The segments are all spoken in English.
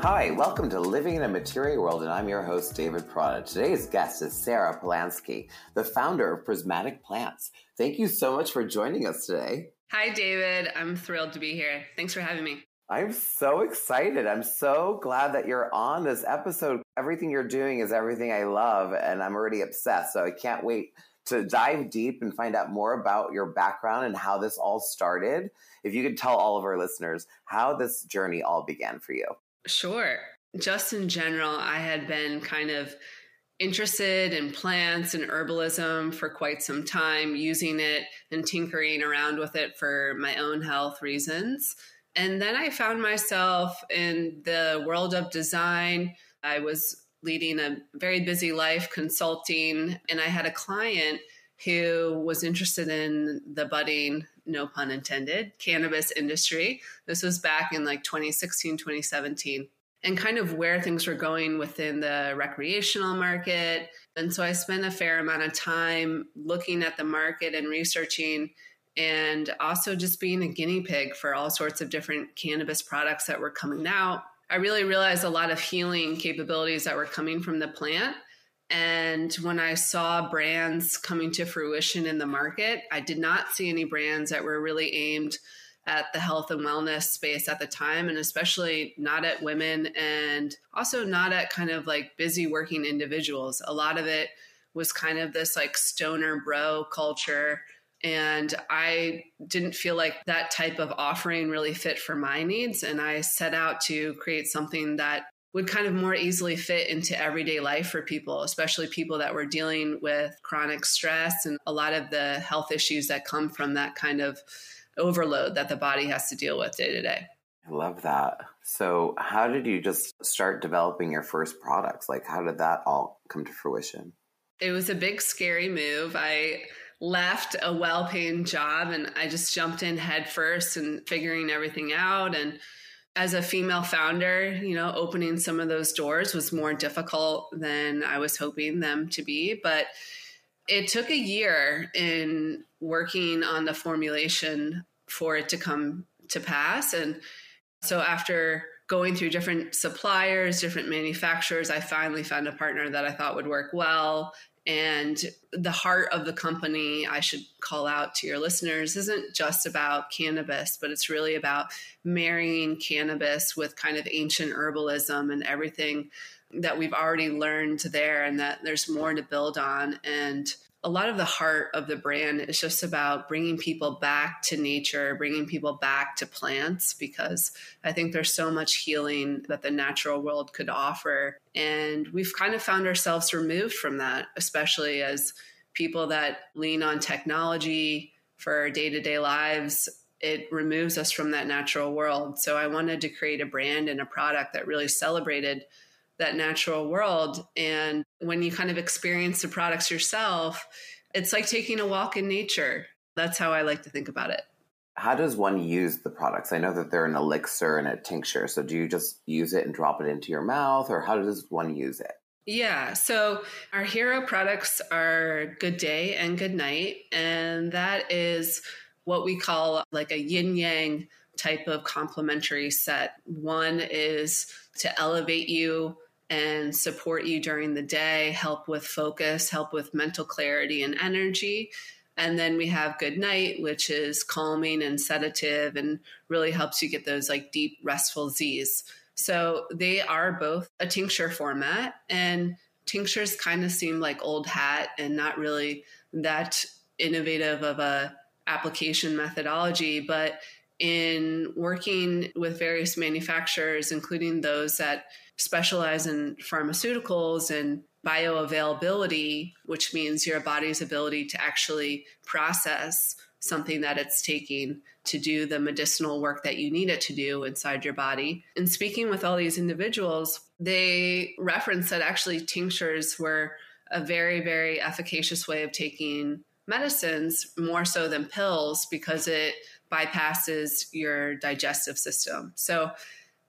Hi, welcome to Living in a Material World, and I'm your host, David Prada. Today's guest is Sarah Polansky, the founder of Prismatic Plants. Thank you so much for joining us today. Hi, David. I'm thrilled to be here. Thanks for having me. I'm so excited. I'm so glad that you're on this episode. Everything you're doing is everything I love, and I'm already obsessed. So I can't wait to dive deep and find out more about your background and how this all started. If you could tell all of our listeners how this journey all began for you. Sure. Just in general, I had been kind of interested in plants and herbalism for quite some time, using it and tinkering around with it for my own health reasons. And then I found myself in the world of design. I was leading a very busy life consulting, and I had a client who was interested in the budding, no pun intended, cannabis industry. This was back in like 2016, 2017, and kind of where things were going within the recreational market. And so I spent a fair amount of time looking at the market and researching and also just being a guinea pig for all sorts of different cannabis products that were coming out. I really realized a lot of healing capabilities that were coming from the plant and when I saw brands coming to fruition in the market, I did not see any brands that were really aimed at the health and wellness space at the time, and especially not at women and also not at kind of like busy working individuals. A lot of it was kind of this like stoner bro culture. And I didn't feel like that type of offering really fit for my needs. And I set out to create something that would kind of more easily fit into everyday life for people, especially people that were dealing with chronic stress and a lot of the health issues that come from that kind of overload that the body has to deal with day to day. I love that. So, how did you just start developing your first products? Like, how did that all come to fruition? It was a big, scary move. I left a well paying job and I just jumped in headfirst and figuring everything out. And as a female founder, you know, opening some of those doors was more difficult than I was hoping them to be. But it took a year in working on the formulation for it to come to pass. And so after going through different suppliers, different manufacturers, I finally found a partner that I thought would work well. And the heart of the company, I should call out to your listeners, isn't just about cannabis, but it's really about marrying cannabis with kind of ancient herbalism and everything that we've already learned there, and that there's more to build on. And a lot of the heart of the brand is just about bringing people back to nature, bringing people back to plants, because I think there's so much healing that the natural world could offer. And we've kind of found ourselves removed from that, especially as people that lean on technology for our day to day lives. It removes us from that natural world. So I wanted to create a brand and a product that really celebrated that natural world. And when you kind of experience the products yourself, it's like taking a walk in nature. That's how I like to think about it. How does one use the products? I know that they're an elixir and a tincture. So do you just use it and drop it into your mouth, or how does one use it? Yeah, so our hero products are Good Day and Good Night. And that is what we call like a yin yang type of complementary set. One is to elevate you and support you during the day, help with focus, help with mental clarity and energy. And then we have Good Night, which is calming and sedative and really helps you get those like deep, restful Z's. So they are both a tincture format, and tinctures kind of seem like old hat and not really that innovative of a application methodology. But in working with various manufacturers, including those that specialize in pharmaceuticals and bioavailability, which means your body's ability to actually process something that it's taking to do the medicinal work that you need it to do inside your body. And speaking with all these individuals, they reference that actually tinctures were a very, very efficacious way of taking medicines more so than pills because it bypasses your digestive system. So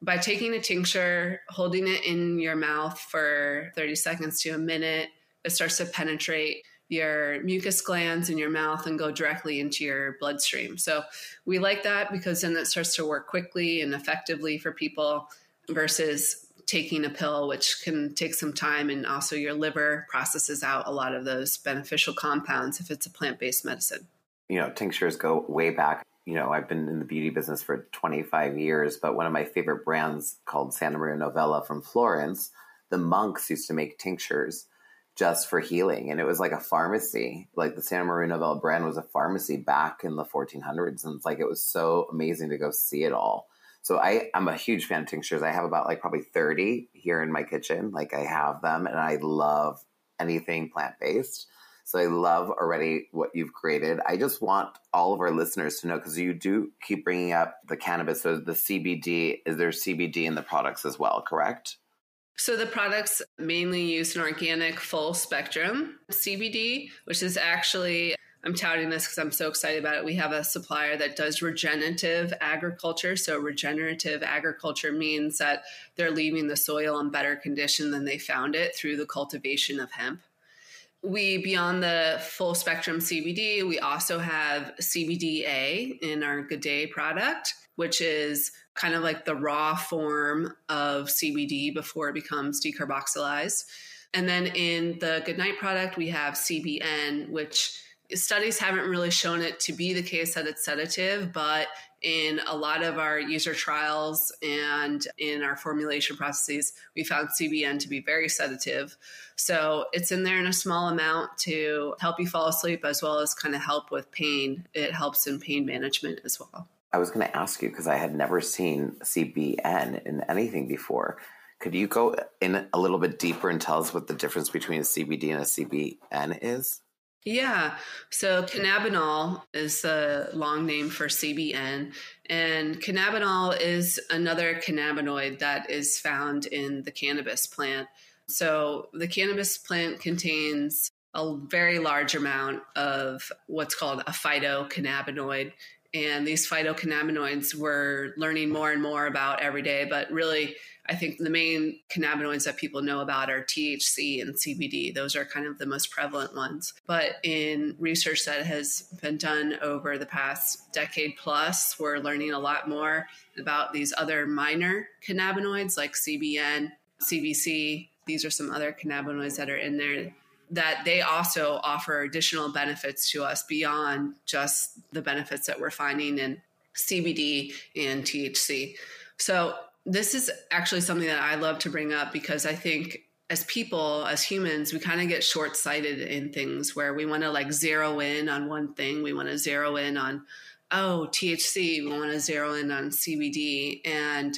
by taking a tincture, holding it in your mouth for 30 seconds to a minute, it starts to penetrate your mucous glands in your mouth and go directly into your bloodstream. So we like that because then it starts to work quickly and effectively for people. versus taking a pill, which can take some time, and also your liver processes out a lot of those beneficial compounds if it's a plant based medicine. You know, tinctures go way back. You know, I've been in the beauty business for 25 years, but one of my favorite brands called Santa Maria Novella from Florence, the monks used to make tinctures just for healing. And it was like a pharmacy. Like the Santa Maria Novella brand was a pharmacy back in the 1400s. And it's like, it was so amazing to go see it all. So I, I'm a huge fan of tinctures. I have about like probably 30 here in my kitchen. Like I have them and I love anything plant based. So I love already what you've created. I just want all of our listeners to know because you do keep bringing up the cannabis. So the CBD, is there CBD in the products as well, correct? So the products mainly use an organic full spectrum CBD, which is actually I'm touting this because I'm so excited about it. We have a supplier that does regenerative agriculture. So, regenerative agriculture means that they're leaving the soil in better condition than they found it through the cultivation of hemp. We, beyond the full spectrum CBD, we also have CBDA in our Good Day product, which is kind of like the raw form of CBD before it becomes decarboxylized. And then in the Good Night product, we have CBN, which studies haven't really shown it to be the case that it's sedative, but in a lot of our user trials and in our formulation processes, we found CBN to be very sedative. So it's in there in a small amount to help you fall asleep as well as kind of help with pain. It helps in pain management as well. I was going to ask you because I had never seen CBN in anything before. Could you go in a little bit deeper and tell us what the difference between a CBD and a CBN is? Yeah. So cannabinol is the long name for CBN. And cannabinol is another cannabinoid that is found in the cannabis plant. So the cannabis plant contains a very large amount of what's called a phytocannabinoid. And these phytocannabinoids we're learning more and more about every day, but really I think the main cannabinoids that people know about are THC and CBD. Those are kind of the most prevalent ones. But in research that has been done over the past decade plus, we're learning a lot more about these other minor cannabinoids like CBN, CBC. These are some other cannabinoids that are in there that they also offer additional benefits to us beyond just the benefits that we're finding in CBD and THC. So this is actually something that I love to bring up because I think as people, as humans, we kind of get short sighted in things where we want to like zero in on one thing. We want to zero in on, oh, THC. We want to zero in on CBD. And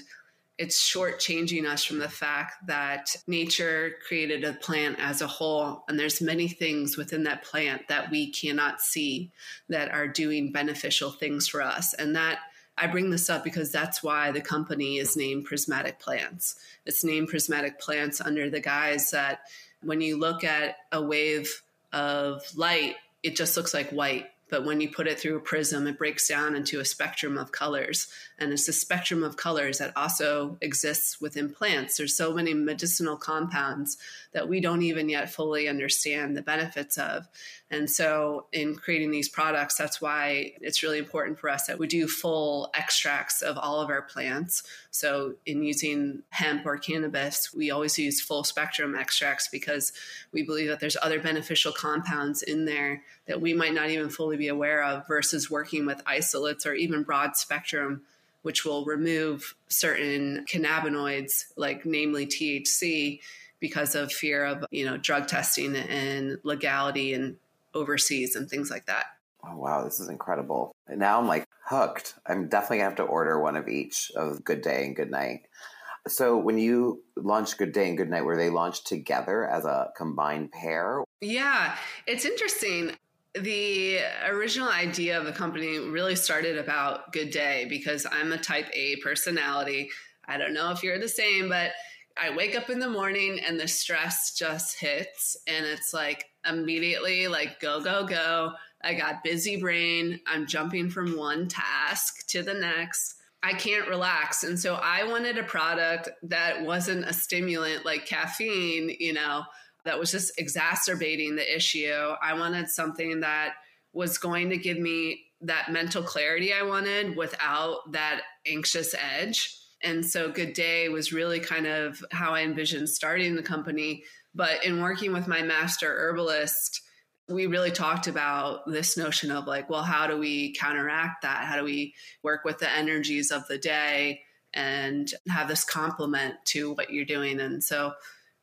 it's shortchanging us from the fact that nature created a plant as a whole. And there's many things within that plant that we cannot see that are doing beneficial things for us. And that I bring this up because that's why the company is named Prismatic Plants. It's named Prismatic Plants under the guise that when you look at a wave of light, it just looks like white. But when you put it through a prism, it breaks down into a spectrum of colors. And it's a spectrum of colors that also exists within plants. There's so many medicinal compounds that we don't even yet fully understand the benefits of. And so, in creating these products, that's why it's really important for us that we do full extracts of all of our plants. So, in using hemp or cannabis, we always use full spectrum extracts because we believe that there's other beneficial compounds in there that we might not even fully be aware of versus working with isolates or even broad spectrum which will remove certain cannabinoids like namely THC because of fear of you know drug testing and legality and overseas and things like that. Oh wow, this is incredible. And now I'm like hooked. I'm definitely gonna have to order one of each of Good Day and Good Night. So when you launched Good Day and Good Night, were they launched together as a combined pair? Yeah, it's interesting. The original idea of the company really started about Good Day because I'm a type A personality. I don't know if you're the same, but I wake up in the morning and the stress just hits and it's like immediately like go go go. I got busy brain. I'm jumping from one task to the next. I can't relax. And so I wanted a product that wasn't a stimulant like caffeine, you know, that was just exacerbating the issue. I wanted something that was going to give me that mental clarity I wanted without that anxious edge And so Good Day was really kind of how I envisioned starting the company. But in working with my master herbalist, we really talked about this notion of like, well, how do we counteract that? How do we work with the energies of the day and have this complement to what you're doing? And so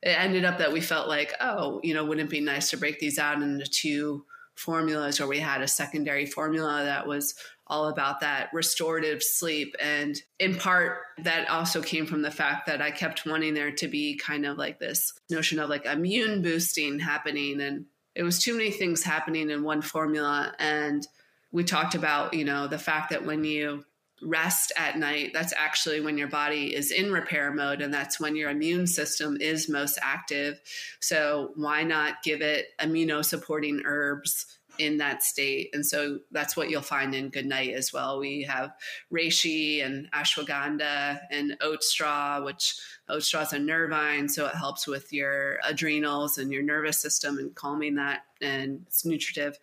it ended up that we felt like, oh, you know, wouldn't it be nice to break these out into two formulas, or we had a secondary formula that was all about that restorative sleep. And in part, that also came from the fact that I kept wanting there to be kind of like this notion of like immune boosting happening. And it was too many things happening in one formula. And we talked about, you know, the fact that when you rest at night, that's actually when your body is in repair mode and that's when your immune system is most active. So, why not give it immunosupporting herbs in that state? And so, that's what you'll find in Good Night as well. We have reishi and ashwagandha and oat straw, which oat straw is a nervine, so it helps with your adrenals and your nervous system and calming that, and it's nutritive.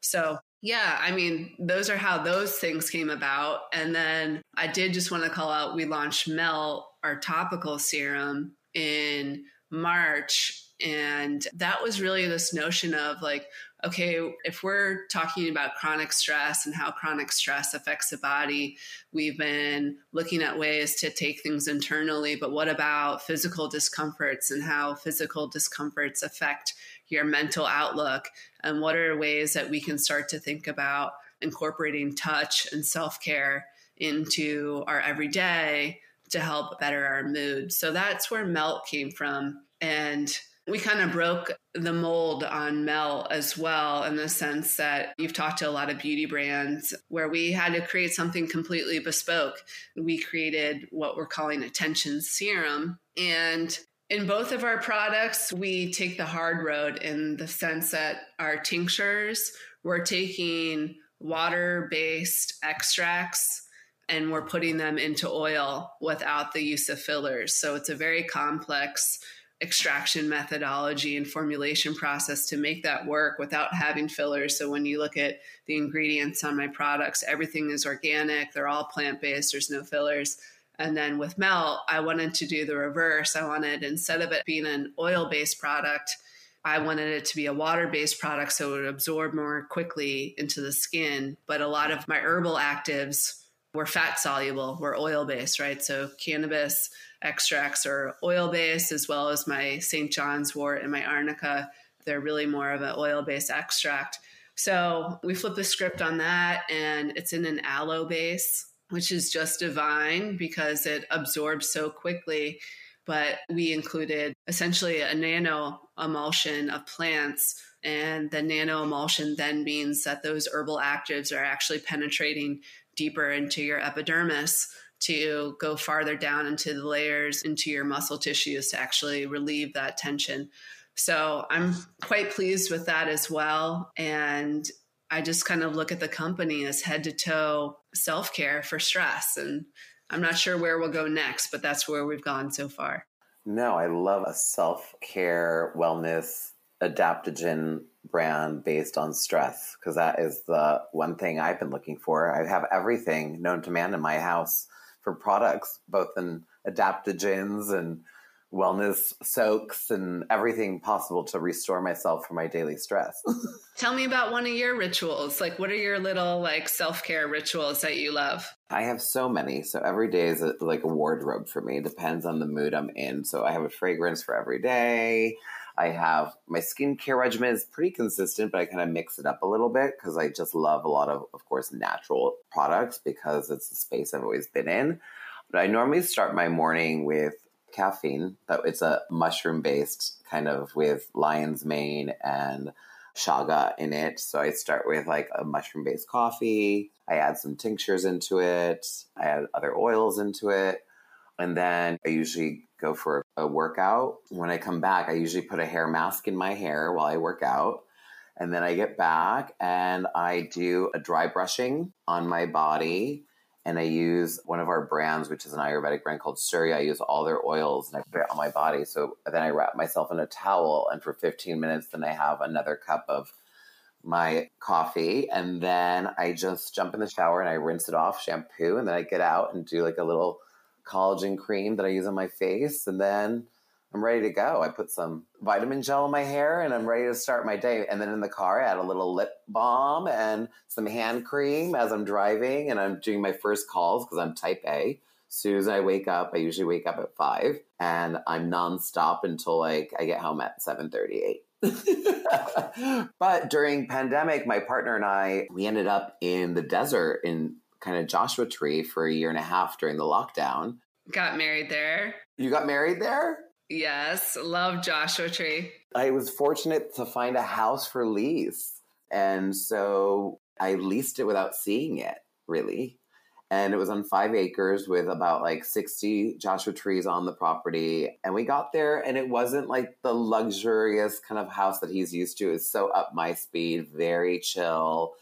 So, yeah, I mean, those are how those things came about. And then I did just want to call out we launched Melt, our topical serum, in March. And that was really this notion of like, okay, if we're talking about chronic stress and how chronic stress affects the body, we've been looking at ways to take things internally. But what about physical discomforts and how physical discomforts affect your mental outlook and what are ways that we can start to think about incorporating touch and self-care into our everyday to help better our mood so that's where melt came from and we kind of broke the mold on Melt as well in the sense that you've talked to a lot of beauty brands where we had to create something completely bespoke. We created what we're calling attention serum. And in both of our products, we take the hard road in the sense that our tinctures, we're taking water based extracts and we're putting them into oil without the use of fillers. So it's a very complex extraction methodology and formulation process to make that work without having fillers. So when you look at the ingredients on my products, everything is organic, they're all plant based, there's no fillers. And then with Melt, I wanted to do the reverse. I wanted, instead of it being an oil based product, I wanted it to be a water based product so it would absorb more quickly into the skin. But a lot of my herbal actives were fat soluble, were oil based, right? So cannabis extracts are oil based, as well as my St. John's wort and my arnica. They're really more of an oil based extract. So we flip the script on that, and it's in an aloe base which is just divine because it absorbs so quickly. But we included essentially a nano emulsion of plants. And the nano emulsion then means that those herbal actives are actually penetrating deeper into your epidermis to go farther down into the layers, into your muscle tissues to actually relieve that tension. So I'm quite pleased with that as well. And I just kind of look at the company as head to toe self care for stress. And I'm not sure where we'll go next, but that's where we've gone so far. No, I love a self care, wellness, adaptogen brand based on stress because that is the one thing I've been looking for. I have everything known to man in my house for products, both in adaptogens and wellness soaks and everything possible to restore myself from my daily stress. Tell me about one of your rituals. Like, what are your little like self care rituals that you love? I have so many. So every day is a, like a wardrobe for me. It depends on the mood I'm in. So I have a fragrance for every day. I have my skincare regimen is pretty consistent, but I kind of mix it up a little bit because I just love a lot of, of course, natural products because it's the space I've always been in. But I normally start my morning with caffeine. That it's a mushroom based kind of with lion's mane and chaga in it. So I start with like a mushroom based coffee. I add some tinctures into it. I add other oils into it. And then I usually go for a workout. When I come back, I usually put a hair mask in my hair while I work out. And then I get back and I do a dry brushing on my body and I use one of our brands, which is an Ayurvedic brand called Surya. I use all their oils and I put it on my body. So then I wrap myself in a towel, and for 15 minutes, then I have another cup of my coffee, and then I just jump in the shower and I rinse it off, shampoo, and then I get out and do like a little collagen cream that I use on my face, and then I'm ready to go. I put some vitamin gel in my hair and I'm ready to start my day. And then in the car, I add a little lip balm and some hand cream as I'm driving and I'm doing my first calls because I'm type A. As soon as I wake up, I usually wake up at five and I'm nonstop until like I get home at 738. but during pandemic, my partner and I, we ended up in the desert in kind of Joshua Tree for a year and a half during the lockdown. Got married there. You got married there? Yes, love Joshua Tree. I was fortunate to find a house for lease. And so I leased it without seeing it, really. And it was on five acres with about like 60 Joshua trees on the property. And we got there, and it wasn't like the luxurious kind of house that he's used to. It's so up my speed, very chill.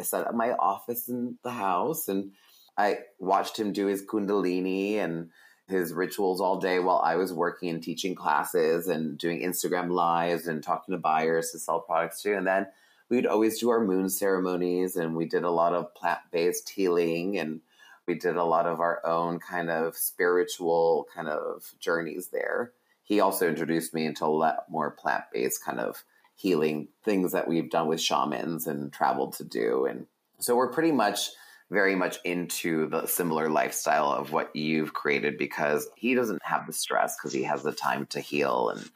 I set up my office in the house and I watched him do his Kundalini and his rituals all day while I was working and teaching classes and doing Instagram lives and talking to buyers to sell products to. And then we'd always do our moon ceremonies and we did a lot of plant based healing and we did a lot of our own kind of spiritual kind of journeys there. He also introduced me into a lot more plant based kind of healing things that we've done with shamans and traveled to do. And so we're pretty much very much into the similar lifestyle of what you've created because he doesn't have the stress because he has the time to heal and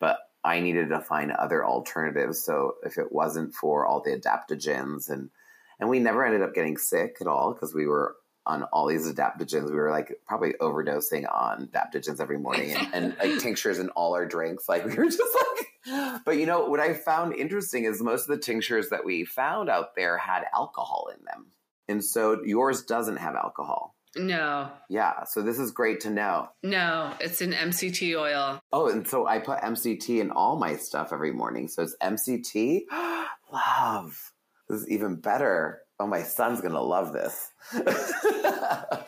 but I needed to find other alternatives. So if it wasn't for all the adaptogens and and we never ended up getting sick at all because we were on all these adaptogens. We were like probably overdosing on adaptogens every morning and, and like tinctures in all our drinks. Like we were just like but you know what I found interesting is most of the tinctures that we found out there had alcohol in them and so yours doesn't have alcohol. No. Yeah. So this is great to know. No, it's an MCT oil. Oh, and so I put MCT in all my stuff every morning. So it's MCT. love. This is even better. Oh, my son's going to love this.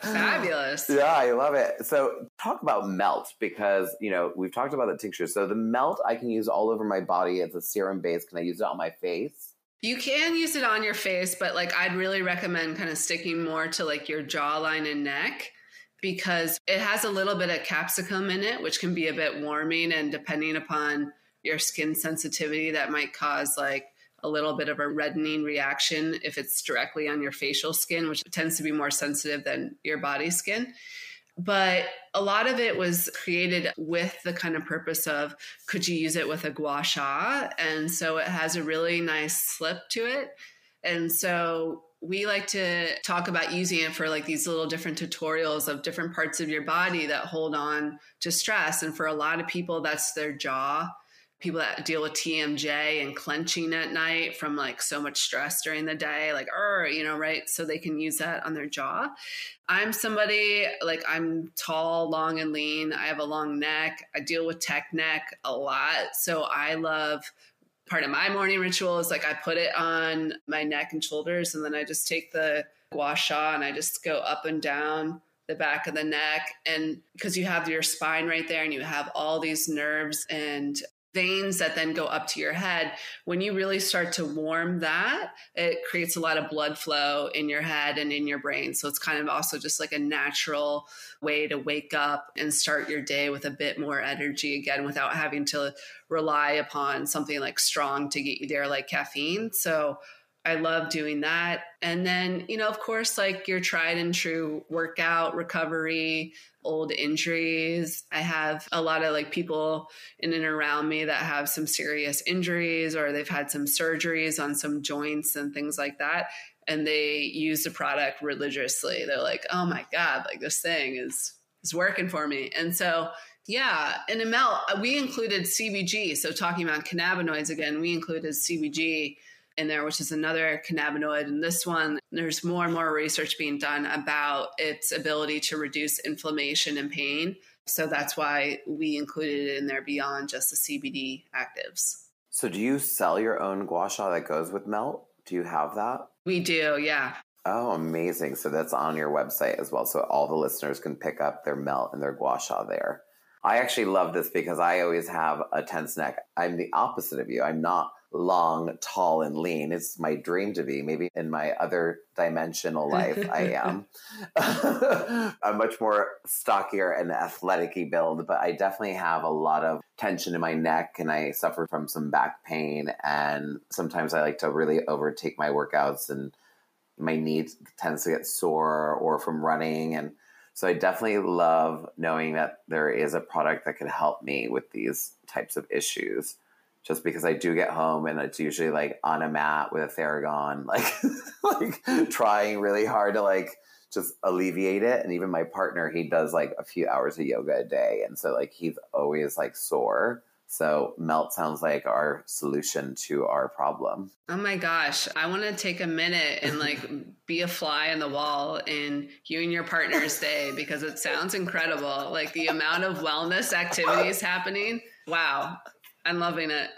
Fabulous. Yeah, I love it. So talk about melt because, you know, we've talked about the tincture. So the melt I can use all over my body as a serum base. Can I use it on my face? You can use it on your face, but like I'd really recommend kind of sticking more to like your jawline and neck because it has a little bit of capsicum in it, which can be a bit warming. And depending upon your skin sensitivity, that might cause like a little bit of a reddening reaction if it's directly on your facial skin, which tends to be more sensitive than your body skin. But a lot of it was created with the kind of purpose of could you use it with a gua sha? And so it has a really nice slip to it. And so we like to talk about using it for like these little different tutorials of different parts of your body that hold on to stress. And for a lot of people, that's their jaw people that deal with TMJ and clenching at night from like so much stress during the day, like, er, you know, right? So they can use that on their jaw. I'm somebody like I'm tall, long, and lean. I have a long neck. I deal with tech neck a lot. So I love part of my morning ritual is like I put it on my neck and shoulders, and then I just take the gua sha and I just go up and down the back of the neck and because you have your spine right there and you have all these nerves and veins that then go up to your head when you really start to warm that it creates a lot of blood flow in your head and in your brain. So it's kind of also just like a natural way to wake up and start your day with a bit more energy again without having to rely upon something like strong to get you there like caffeine. So I love doing that. And then, you know, of course, like your tried and true workout recovery, old injuries. I have a lot of like people in and around me that have some serious injuries or they've had some surgeries on some joints and things like that. And they use the product religiously. They're like, oh my God, like this thing is is working for me. And so yeah, in a melt, we included CBG. So talking about cannabinoids again, we included CBG in there, which is another cannabinoid. And this one, there's more and more research being done about its ability to reduce inflammation and pain. So that's why we included it in there beyond just the CBD actives. So, do you sell your own gua sha that goes with Melt? Do you have that? We do, yeah. Oh, amazing. So, that's on your website as well. So, all the listeners can pick up their Melt and their gua sha there. I actually love this because I always have a tense neck. I'm the opposite of you. I'm not long, tall, and lean. It's my dream to be. Maybe in my other dimensional life, I am. I'm much more stockier and athletic build, but I definitely have a lot of tension in my neck and I suffer from some back pain. And sometimes I like to really overtake my workouts and my knee tends to get sore or from running. And so I definitely love knowing that there is a product that could help me with these types of issues just because I do get home and it's usually like on a mat with a Theragun, like like trying really hard to like just alleviate it. And even my partner, he does like a few hours of yoga a day, and so like he's always like sore. So melt sounds like our solution to our problem. Oh my gosh, I want to take a minute and like be a fly on the wall in you and your partner's day because it sounds incredible. Like the amount of wellness activities happening. Wow. I'm loving it.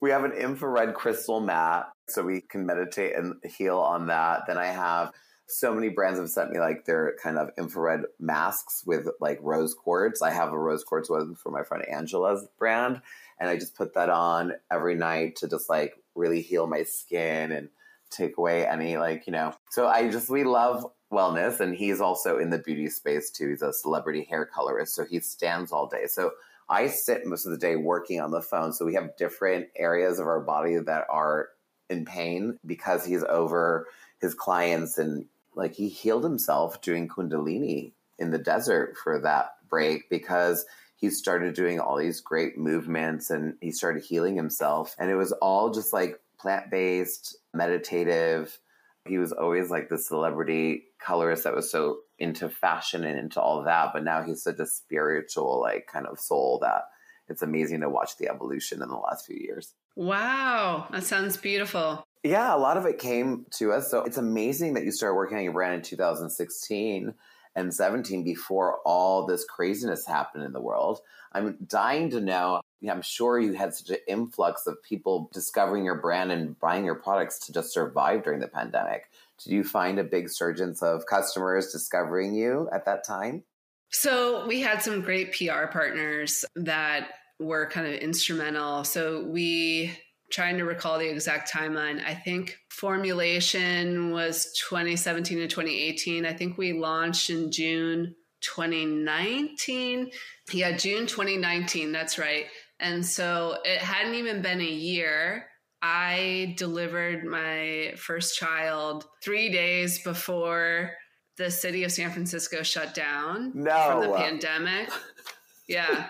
We have an infrared crystal mat, so we can meditate and heal on that. Then I have so many brands have sent me like their kind of infrared masks with like rose quartz. I have a rose quartz one for my friend Angela's brand, and I just put that on every night to just like really heal my skin and take away any like you know. So I just we love wellness, and he's also in the beauty space too. He's a celebrity hair colorist, so he stands all day. So I sit most of the day working on the phone. So we have different areas of our body that are in pain because he's over his clients and like he healed himself doing Kundalini in the desert for that break because he started doing all these great movements and he started healing himself. And it was all just like plant based, meditative. He was always like the celebrity colorist that was so into fashion and into all that, but now he's such a spiritual, like kind of soul that it's amazing to watch the evolution in the last few years. Wow, that sounds beautiful. Yeah, a lot of it came to us. So it's amazing that you started working on your brand in 2016 and 17 before all this craziness happened in the world. I'm dying to know. I'm sure you had such an influx of people discovering your brand and buying your products to just survive during the pandemic. Did you find a big surge of customers discovering you at that time? So we had some great PR partners that were kind of instrumental. So we trying to recall the exact timeline. I think formulation was 2017 to 2018. I think we launched in June 2019. Yeah, June 2019, that's right. And so it hadn't even been a year I delivered my first child three days before the city of San Francisco shut down no. from the pandemic. yeah.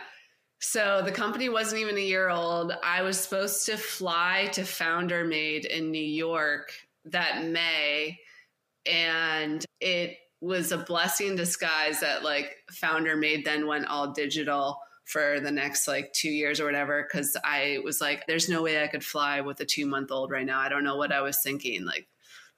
So the company wasn't even a year old. I was supposed to fly to Founder Made in New York that May. And it was a blessing in disguise that like Founder Made then went all digital for the next like two years or whatever because I was like, there's no way I could fly with a two month old right now. I don't know what I was thinking. Like,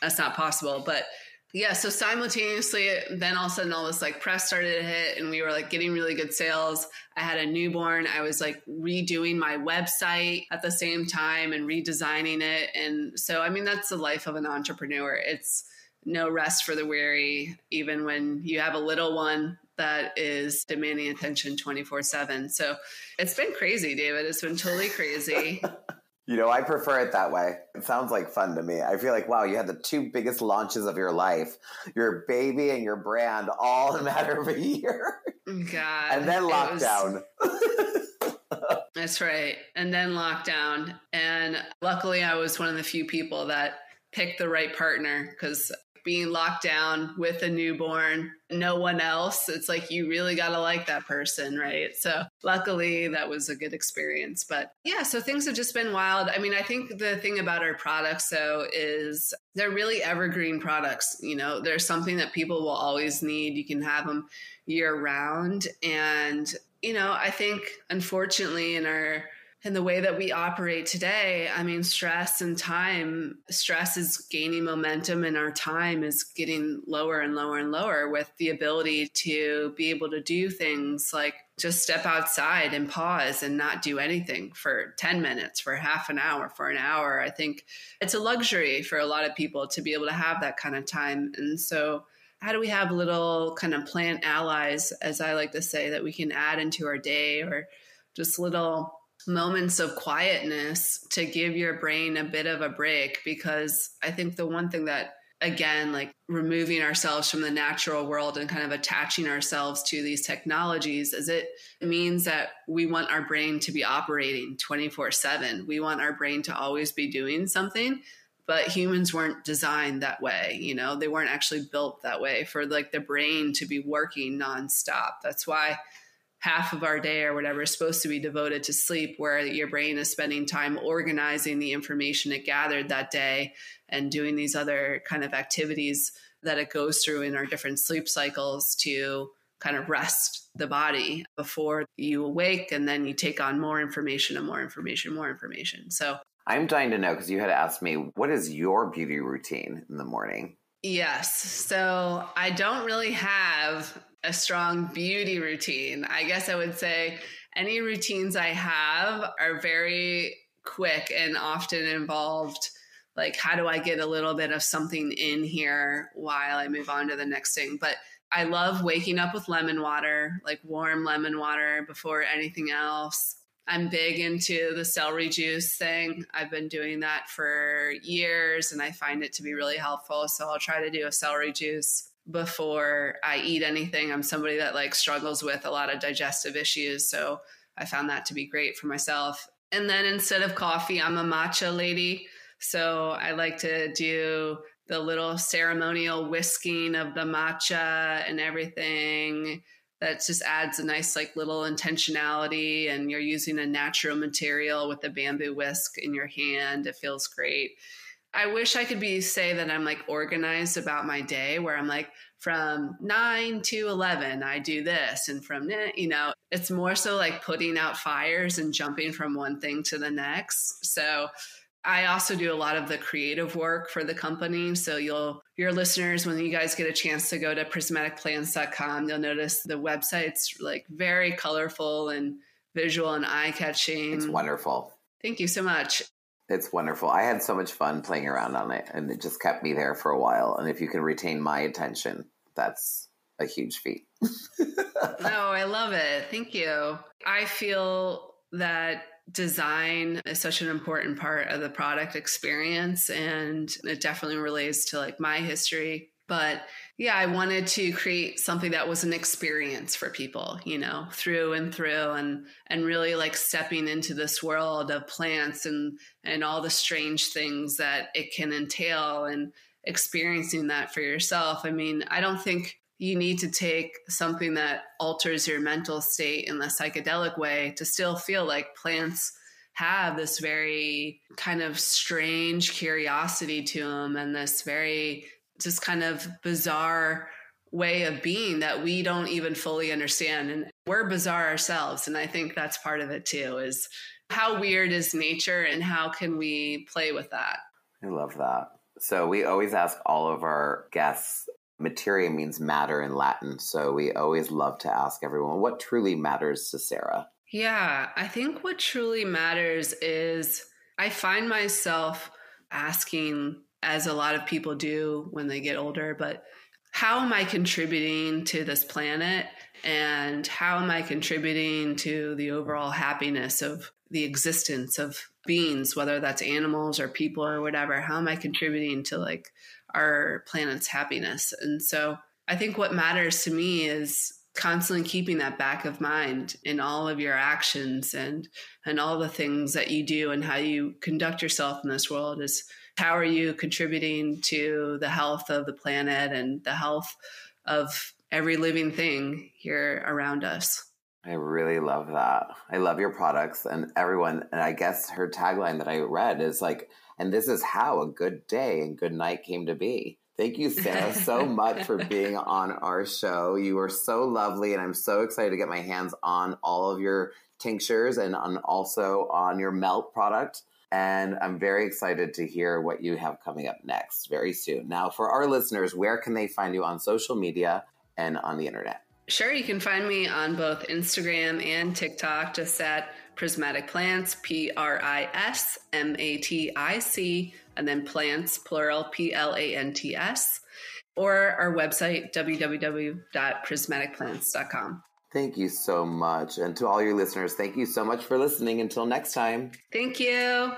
that's not possible. But yeah, so simultaneously, then all of a sudden, all this like press started to hit, and we were like getting really good sales. I had a newborn. I was like redoing my website at the same time and redesigning it. And so, I mean, that's the life of an entrepreneur. It's no rest for the weary, even when you have a little one that is demanding attention 24 7. So it's been crazy, David. It's been totally crazy. you know, I prefer it that way. It sounds like fun to me. I feel like, wow, you had the two biggest launches of your life your baby and your brand all in a matter of a year. God. And then lockdown. Was... That's right. And then lockdown. And luckily, I was one of the few people that picked the right partner because being locked down with a newborn, no one else. It's like you really got to like that person, right? So, luckily, that was a good experience. But yeah, so things have just been wild. I mean, I think the thing about our products, though, is they're really evergreen products. You know, there's something that people will always need. You can have them year round. And, you know, I think unfortunately in our and the way that we operate today, I mean, stress and time, stress is gaining momentum and our time is getting lower and lower and lower with the ability to be able to do things like just step outside and pause and not do anything for 10 minutes, for half an hour, for an hour. I think it's a luxury for a lot of people to be able to have that kind of time. And so, how do we have little kind of plant allies, as I like to say, that we can add into our day or just little moments of quietness to give your brain a bit of a break because I think the one thing that again like removing ourselves from the natural world and kind of attaching ourselves to these technologies is it means that we want our brain to be operating 24/7 we want our brain to always be doing something but humans weren't designed that way you know? They weren't actually built that way for like the brain to be working nonstop. That's why half of our day or whatever is supposed to be devoted to sleep, where your brain is spending time organizing the information it gathered that day and doing these other kind of activities that it goes through in our different sleep cycles to kind of rest the body before you awake and then you take on more information and more information, more information. So I'm dying to know because you had asked me, what is your beauty routine in the morning? Yes. So I don't really have a strong beauty routine. I guess I would say any routines I have are very quick and often involved like how do I get a little bit of something in here while I move on to the next thing. But I love waking up with lemon water, like warm lemon water before anything else. I'm big into the celery juice thing. I've been doing that for years and I find it to be really helpful. So I'll try to do a celery juice before I eat anything. I'm somebody that like struggles with a lot of digestive issues, so I found that to be great for myself. And then instead of coffee, I'm a matcha lady. So I like to do the little ceremonial whisking of the matcha and everything that just adds a nice like little intentionality and you're using a natural material with a bamboo whisk in your hand it feels great I wish I could be say that I'm like organized about my day where I'm like from 9 to 11 I do this and from you know it's more so like putting out fires and jumping from one thing to the next. So I also do a lot of the creative work for the company. So you'll your listeners when you guys get a chance to go to prismaticplants.com, you'll notice the website's like very colorful and visual and eye-catching. It's wonderful. Thank you so much. It's wonderful. I had so much fun playing around on it, and it just kept me there for a while. And if you can retain my attention, that's a huge feat. no, I love it. Thank you. I feel that design is such an important part of the product experience, and it definitely relates to like my history. But yeah, I wanted to create something that was an experience for people, you know, through and through and and really like stepping into this world of plants and and all the strange things that it can entail and experiencing that for yourself. I mean, I don't think you need to take something that alters your mental state in the psychedelic way to still feel like plants have this very kind of strange curiosity to them and this very just kind of bizarre way of being that we don't even fully understand. And we're bizarre ourselves. And i think that's part of it too is how weird is nature and how can we play with that? I love that. So we always ask all of our guests materia means matter in latin. So we always love to ask everyone what truly matters to sarah. Yeah i think what truly matters is i find myself asking as a lot of people do when they get older, but how am I contributing to this planet? And how am I contributing to the overall happiness of the existence of beings, whether that's animals or people or whatever? How am I contributing to like our planet's happiness? And so I think what matters to me is constantly keeping that back of mind in all of your actions and and all the things that you do and how you conduct yourself in this world is how are you contributing to the health of the planet and the health of every living thing here around us? I really love that. I love your products and everyone. And I guess her tagline that I read is like, and this is how a good day and good night came to be. Thank you, Sarah, so much for being on our show. You were so lovely, and I'm so excited to get my hands on all of your tinctures and on also on your melt product. And I'm very excited to hear what you have coming up next very soon. Now, for our listeners, where can they find you on social media and on the internet? Sure, you can find me on both Instagram and TikTok just at Prismatic Plants, P R I S M A T I C, and then plants, plural, P L A N T S, or our website, www.prismaticplants.com. Thank you so much. And to all your listeners, thank you so much for listening. Until next time. Thank you.